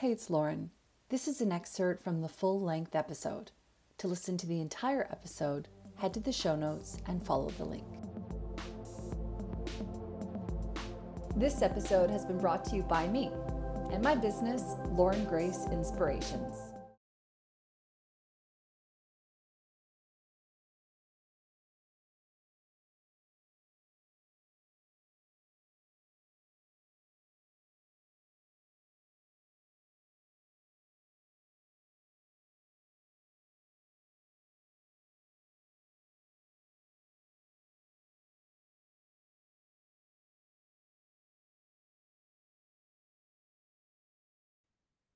Hey, it's Lauren. This is an excerpt from the full length episode. To listen to the entire episode, head to the show notes and follow the link. This episode has been brought to you by me and my business, Lauren Grace Inspirations.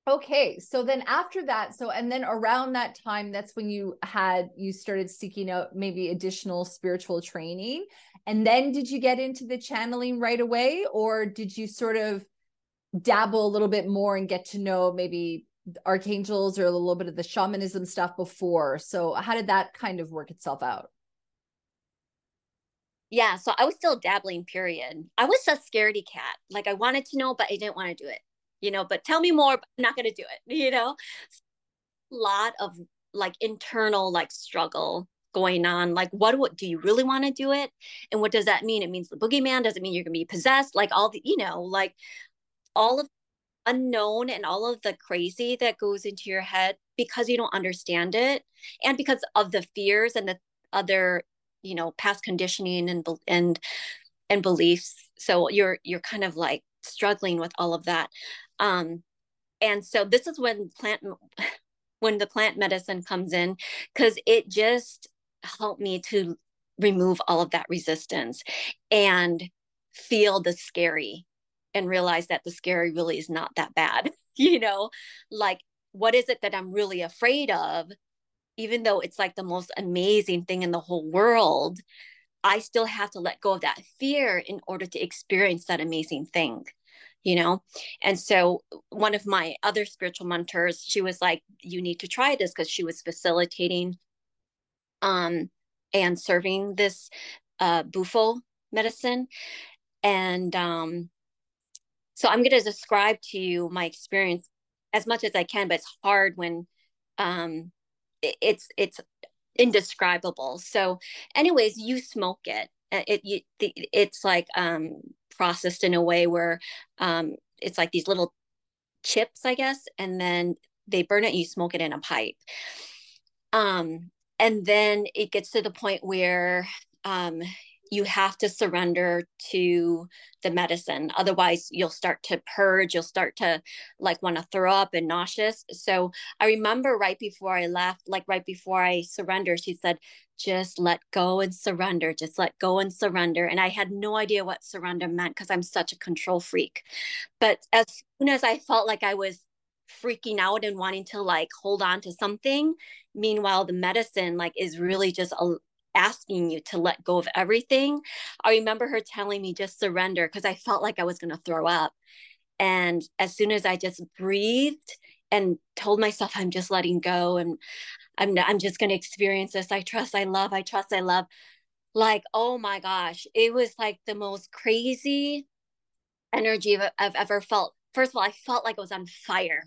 Okay, so then after that, so and then around that time, that's when you had you started seeking out maybe additional spiritual training. And then did you get into the channeling right away, or did you sort of dabble a little bit more and get to know maybe archangels or a little bit of the shamanism stuff before? So how did that kind of work itself out? Yeah, so I was still dabbling, period. I was a scaredy cat. Like I wanted to know, but I didn't want to do it you know, but tell me more, but I'm not going to do it, you know? A lot of like internal like struggle going on. Like, what, what do you really want to do it? And what does that mean? It means the boogeyman doesn't mean you're going to be possessed. Like all the, you know, like all of unknown and all of the crazy that goes into your head because you don't understand it and because of the fears and the other you know past conditioning and and and beliefs so you're you're kind of like struggling with all of that um, and so this is when plant when the plant medicine comes in because it just helped me to remove all of that resistance and feel the scary and realize that the scary really is not that bad you know? Like what is it that i'm really afraid of? Even though it's like the most amazing thing in the whole world i still have to let go of that fear in order to experience that amazing thing you know? And so one of my other spiritual mentors she was like you need to try this because she was facilitating um and serving this uh bufo medicine. And um so i'm going to describe to you my experience as much as i can but it's hard when um it's it's indescribable. So anyways you smoke it. It you, it's like um processed in a way where um, it's like these little chips, I guess, and then they burn it. You smoke it in a pipe, um, and then it gets to the point where um, you have to surrender to the medicine. Otherwise you'll start to purge you'll start to like want to throw up and nauseous. So i remember right before i left like right before i surrendered she said just let go and surrender just let go and surrender. And i had no idea what surrender meant because i'm such a control freak. But as soon as i felt like i was freaking out and wanting to like hold on to something meanwhile the medicine like is really just a, asking you to let go of everything. I remember her telling me just surrender because I felt like I was going to throw up. And as soon as I just breathed and told myself I'm just letting go and I'm I'm just going to experience this. I trust, I love, I trust, I love. Like, oh my gosh, it was like the most crazy energy I've ever felt first of all, I felt like I was on fire.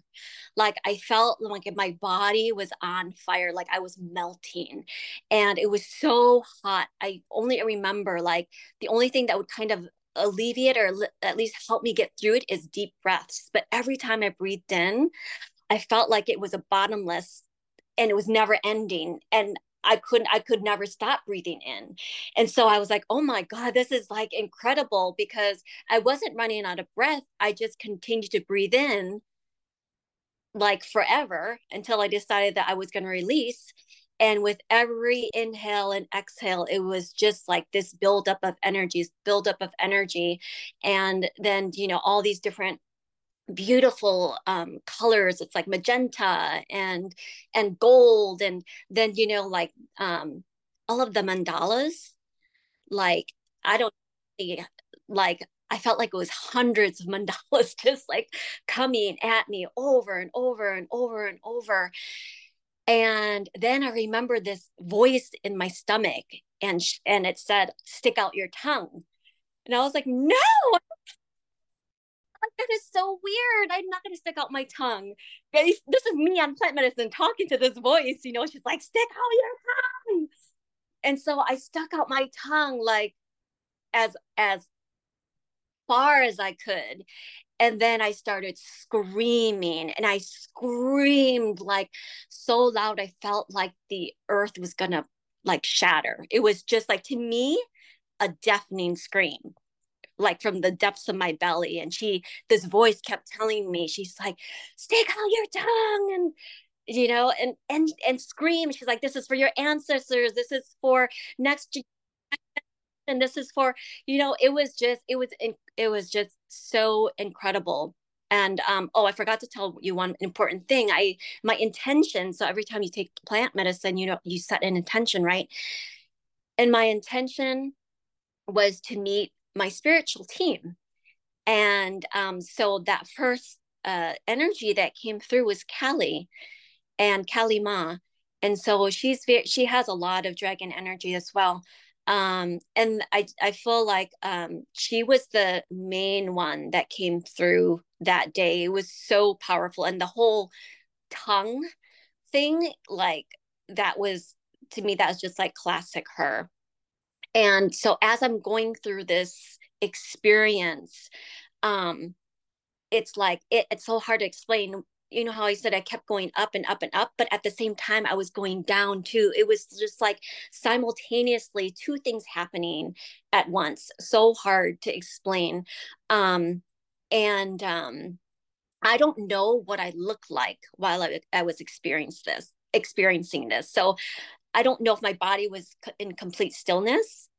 Like I felt like my body was on fire, like I was melting. And it was so hot. I only remember like the only thing that would kind of alleviate or at least help me get through it is deep breaths. But every time I breathed in, I felt like it was a bottomless and it was never ending. And I couldn't, I could never stop breathing in. And so I was like, oh my God, this is like incredible because I wasn't running out of breath. I just continued to breathe in like forever until I decided that I was going to release. And with every inhale and exhale, it was just like this buildup of energies, buildup of energy. And then, you know, all these different beautiful um, colors. It's like magenta and and gold and then you know like um, all of the mandalas like i don't like i felt like it was hundreds of mandalas just like coming at me over and over and over and over. And then i remember this voice in my stomach and and it said stick out your tongue. And i was like no like that is so weird. I'm not gonna stick out my tongue. This is me on plant medicine talking to this voice, you know, she's like, stick out your tongue. And so I stuck out my tongue like as as far as I could. And then I started screaming and I screamed like so loud I felt like the earth was gonna like shatter. It was just like to me a deafening scream like from the depths of my belly and she this voice kept telling me she's like stick out your tongue and you know and and and scream. She's like this is for your ancestors. This is for next and this is for you know it was just it was it was just so incredible. And um, oh i forgot to tell you one important thing. I my intention so every time you take plant medicine you know you set an intention right? And my intention was to meet my spiritual team and um, so that first uh, energy that came through was Kali and Kali Ma and so she's very she has a lot of dragon energy as well um, and I I feel like um, she was the main one that came through that day. It was so powerful, and the whole tongue thing, like that was to me, that was just like classic her. And so as I'm going through this experience, um, it's like it, it's so hard to explain you know how I said I kept going up and up and up, but at the same time I was going down too. It was just like simultaneously two things happening at once. So hard to explain. Um, and um, I don't know what I look like while I, I was experiencing this, experiencing this. So I don't know if my body was in complete stillness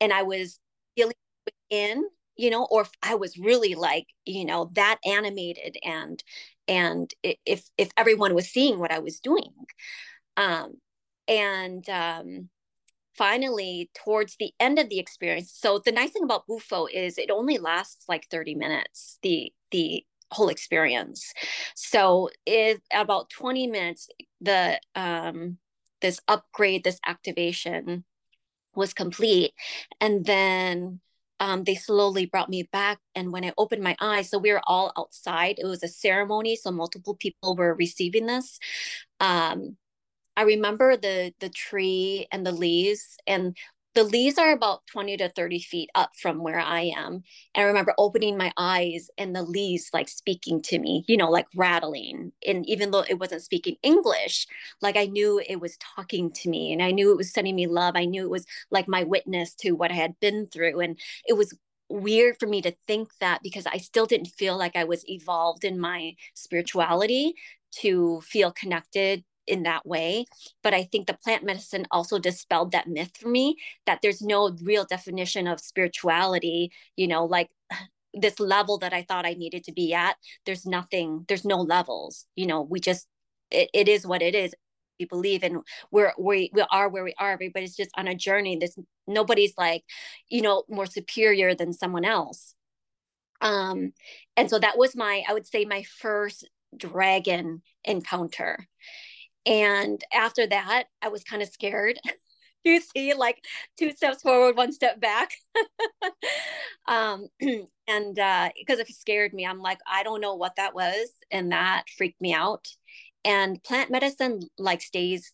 and I was feeling in you know or if i was really like you know that animated and and if if everyone was seeing what i was doing. Um and um finally towards the end of the experience so the nice thing about bufo is it only lasts like 30 minutes the the whole experience. So if about 20 minutes the um this upgrade this activation was complete and then um, they slowly brought me back. And when I opened my eyes, so we were all outside. It was a ceremony, so multiple people were receiving this. Um, I remember the the tree and the leaves, and the leaves are about 20 to 30 feet up from where I am. And I remember opening my eyes and the leaves like speaking to me, you know, like rattling. And even though it wasn't speaking English, like I knew it was talking to me and I knew it was sending me love. I knew it was like my witness to what I had been through. And it was weird for me to think that because I still didn't feel like I was evolved in my spirituality to feel connected in that way. But I think the plant medicine also dispelled that myth for me that there's no real definition of spirituality, you know, like this level that I thought I needed to be at. There's nothing, there's no levels, you know, we just, it, it is what it is. We believe in where we, we are where we are. Everybody's just on a journey. There's nobody's like, you know, more superior than someone else. Um, and so that was my, I would say my first dragon encounter and after that, I was kind of scared. you see, like two steps forward, one step back. um, and uh, because it scared me, I'm like, I don't know what that was. And that freaked me out. And plant medicine, like, stays,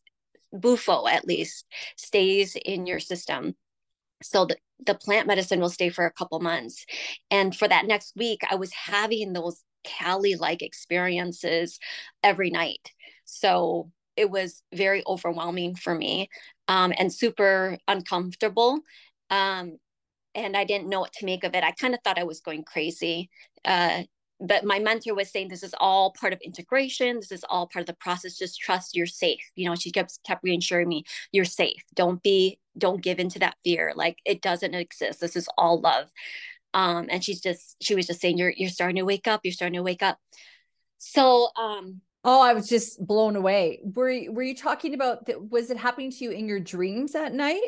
bufo at least, stays in your system. So the, the plant medicine will stay for a couple months. And for that next week, I was having those Kali like experiences every night. So it was very overwhelming for me um, and super uncomfortable. Um, and I didn't know what to make of it. I kind of thought I was going crazy. Uh, but my mentor was saying this is all part of integration. This is all part of the process. Just trust you're safe. You know, she kept kept reassuring me, you're safe. Don't be, don't give into that fear. Like it doesn't exist. This is all love. Um, and she's just, she was just saying, you're you're starting to wake up. You're starting to wake up. So um, Oh, I was just blown away. Were you, were you talking about that? Was it happening to you in your dreams at night,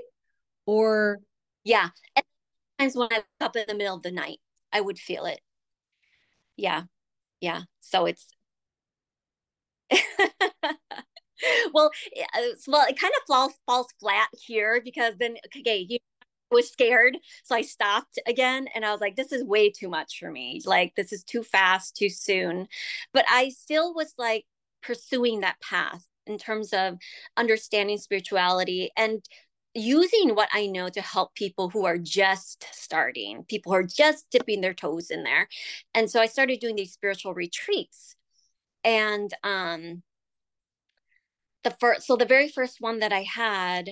or? Yeah, and times when I wake up in the middle of the night, I would feel it. Yeah, yeah. So it's well, well, it kind of falls falls flat here because then okay, you was scared. So I stopped again and I was like, this is way too much for me. Like, this is too fast, too soon. But I still was like pursuing that path in terms of understanding spirituality and using what I know to help people who are just starting, people who are just dipping their toes in there. And so I started doing these spiritual retreats. And um the first so the very first one that I had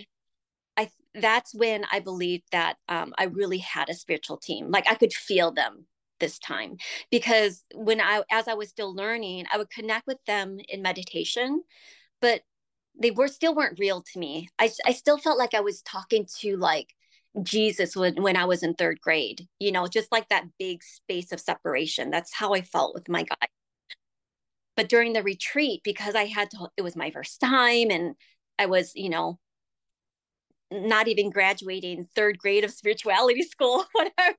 I that's when I believed that um, I really had a spiritual team. Like I could feel them this time because when I as I was still learning, I would connect with them in meditation, but they were still weren't real to me. I I still felt like I was talking to like Jesus when, when I was in third grade, you know, just like that big space of separation. That's how I felt with my guy. But during the retreat, because I had to, it was my first time and I was, you know, not even graduating third grade of spirituality school, whatever,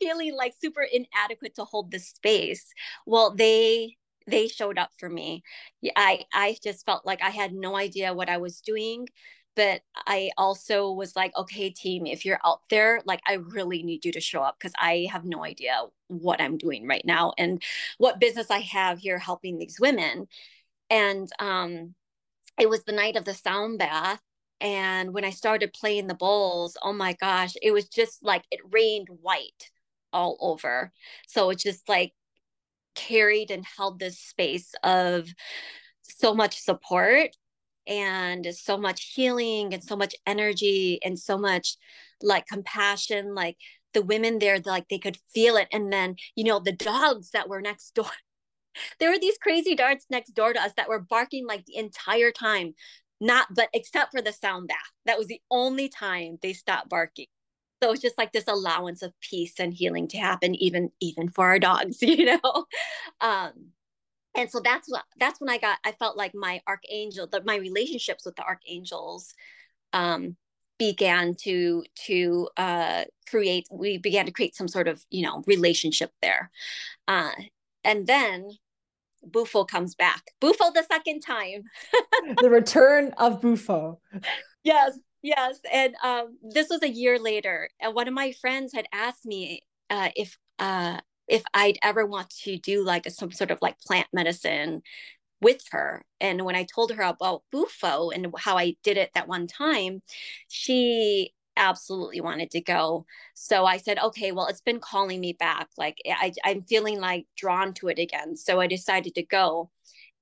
feeling like super inadequate to hold this space. Well, they they showed up for me. I I just felt like I had no idea what I was doing, but I also was like, okay, team, if you're out there, like I really need you to show up because I have no idea what I'm doing right now and what business I have here helping these women. And um it was the night of the sound bath and when I started playing the bowls, oh my gosh, it was just like it rained white all over. So it's just like carried and held this space of so much support and so much healing and so much energy and so much like compassion like the women there like they could feel it and then you know the dogs that were next door there were these crazy darts next door to us that were barking like the entire time not but except for the sound bath. That was the only time they stopped barking. So it's just like this allowance of peace and healing to happen even even for our dogs you know? Um and so that's what that's when i got i felt like my archangel that my relationships with the archangels um began to to uh create we began to create some sort of you know relationship there. Uh and then Bufo comes back. Bufo the second time. the return of Bufo. Yes, yes. And um, this was a year later. And one of my friends had asked me uh, if uh, if I'd ever want to do like a, some sort of like plant medicine with her. And when I told her about Bufo and how I did it that one time, she absolutely wanted to go. So I said, okay, well, it's been calling me back. Like I, I'm feeling like drawn to it again. So I decided to go.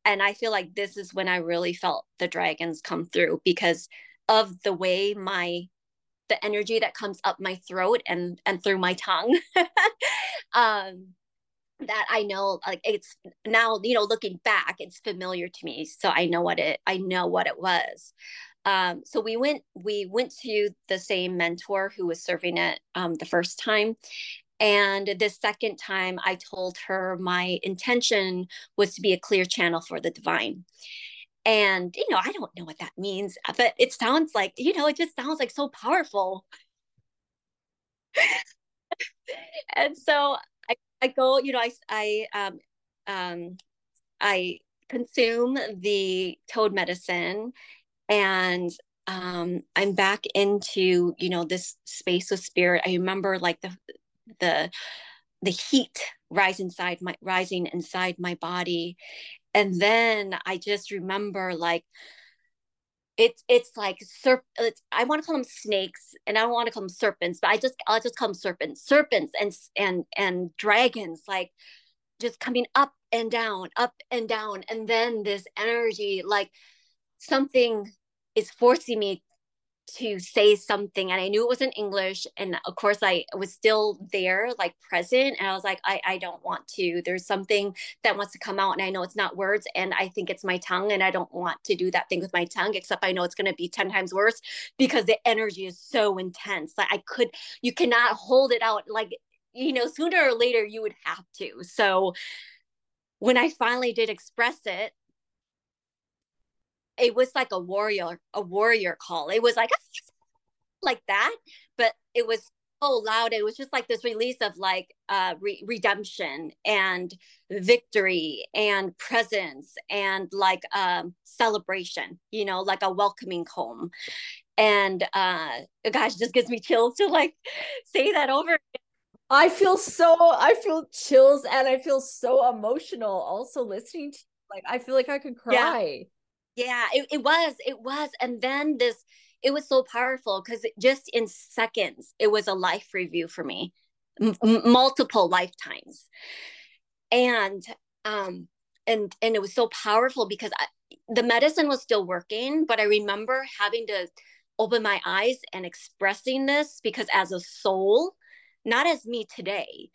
And I feel like this is when I really felt the dragons come through because of the way my the energy that comes up my throat and and through my tongue um that I know like it's now you know looking back it's familiar to me so I know what it I know what it was um, so we went we went to the same mentor who was serving it um, the first time. And the second time i told her my intention was to be a clear channel for the divine. And you know i don't know what that means but it sounds like you know it just sounds like so powerful. And so I, I go you know i i um um i consume the toad medicine and um, I'm back into you know this space of spirit. I remember like the the the heat rise inside my rising inside my body, and then I just remember like it's it's like serp it's, i want to call them snakes and i don't want to call them serpents but i just i'll just call them serpents serpents and and and dragons like just coming up and down up and down and then this energy like something is forcing me to say something and i knew it was in english and of course i was still there like present and i was like i, I don't want to there's something that wants to come out and i know it's not words and i think it's my tongue and i don't want to do that thing with my tongue except i know it's going to be 10 times worse because the energy is so intense like i could you cannot hold it out like you know sooner or later you would have to so when i finally did express it it was like a warrior a warrior call. It was like like that but it was so loud. It was just like this release of like uh re- redemption and victory and presence and like um celebration you know like a welcoming home. And uh gosh just gives me chills to like say that over i feel so i feel chills and i feel so emotional also listening to like i feel like i could cry. yeah, yeah it, it was it was and then this it was so powerful because just in seconds it was a life review for me m- multiple lifetimes. And um and and it was so powerful because I, the medicine was still working but i remember having to open my eyes and expressing this because as a soul not as me today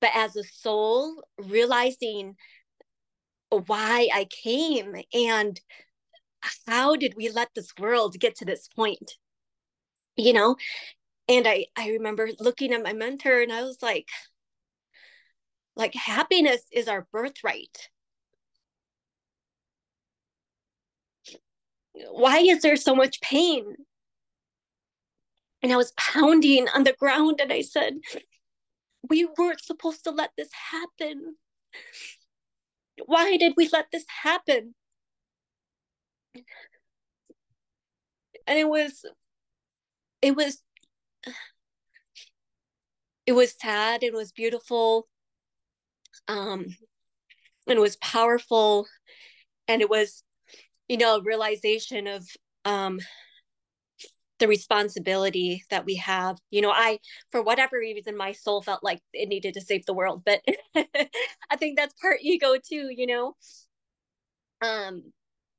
but as a soul realizing why i came and how did we let this world get to this point you know? And i i remember looking at my mentor and i was like like happiness is our birthright. Why is there so much pain? And i was pounding on the ground and i said we weren't supposed to let this happen why did we let this happen? And it was it was it was sad it was beautiful um and it was powerful and it was you know a realization of um the responsibility that we have. You know i for whatever reason my soul felt like it needed to save the world but i think that's part ego too you know? Um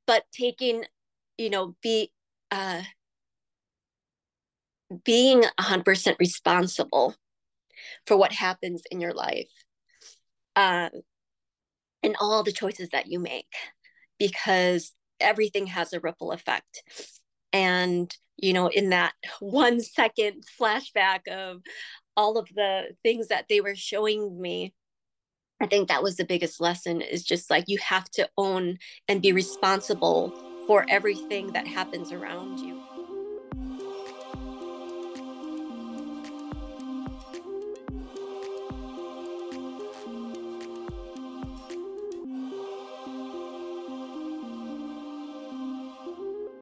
but taking you know be uh being 100% responsible for what happens in your life uh, and all the choices that you make because everything has a ripple effect. And you know in that one second flashback of all of the things that they were showing me i think that was the biggest lesson is just like you have to own and be responsible for everything that happens around you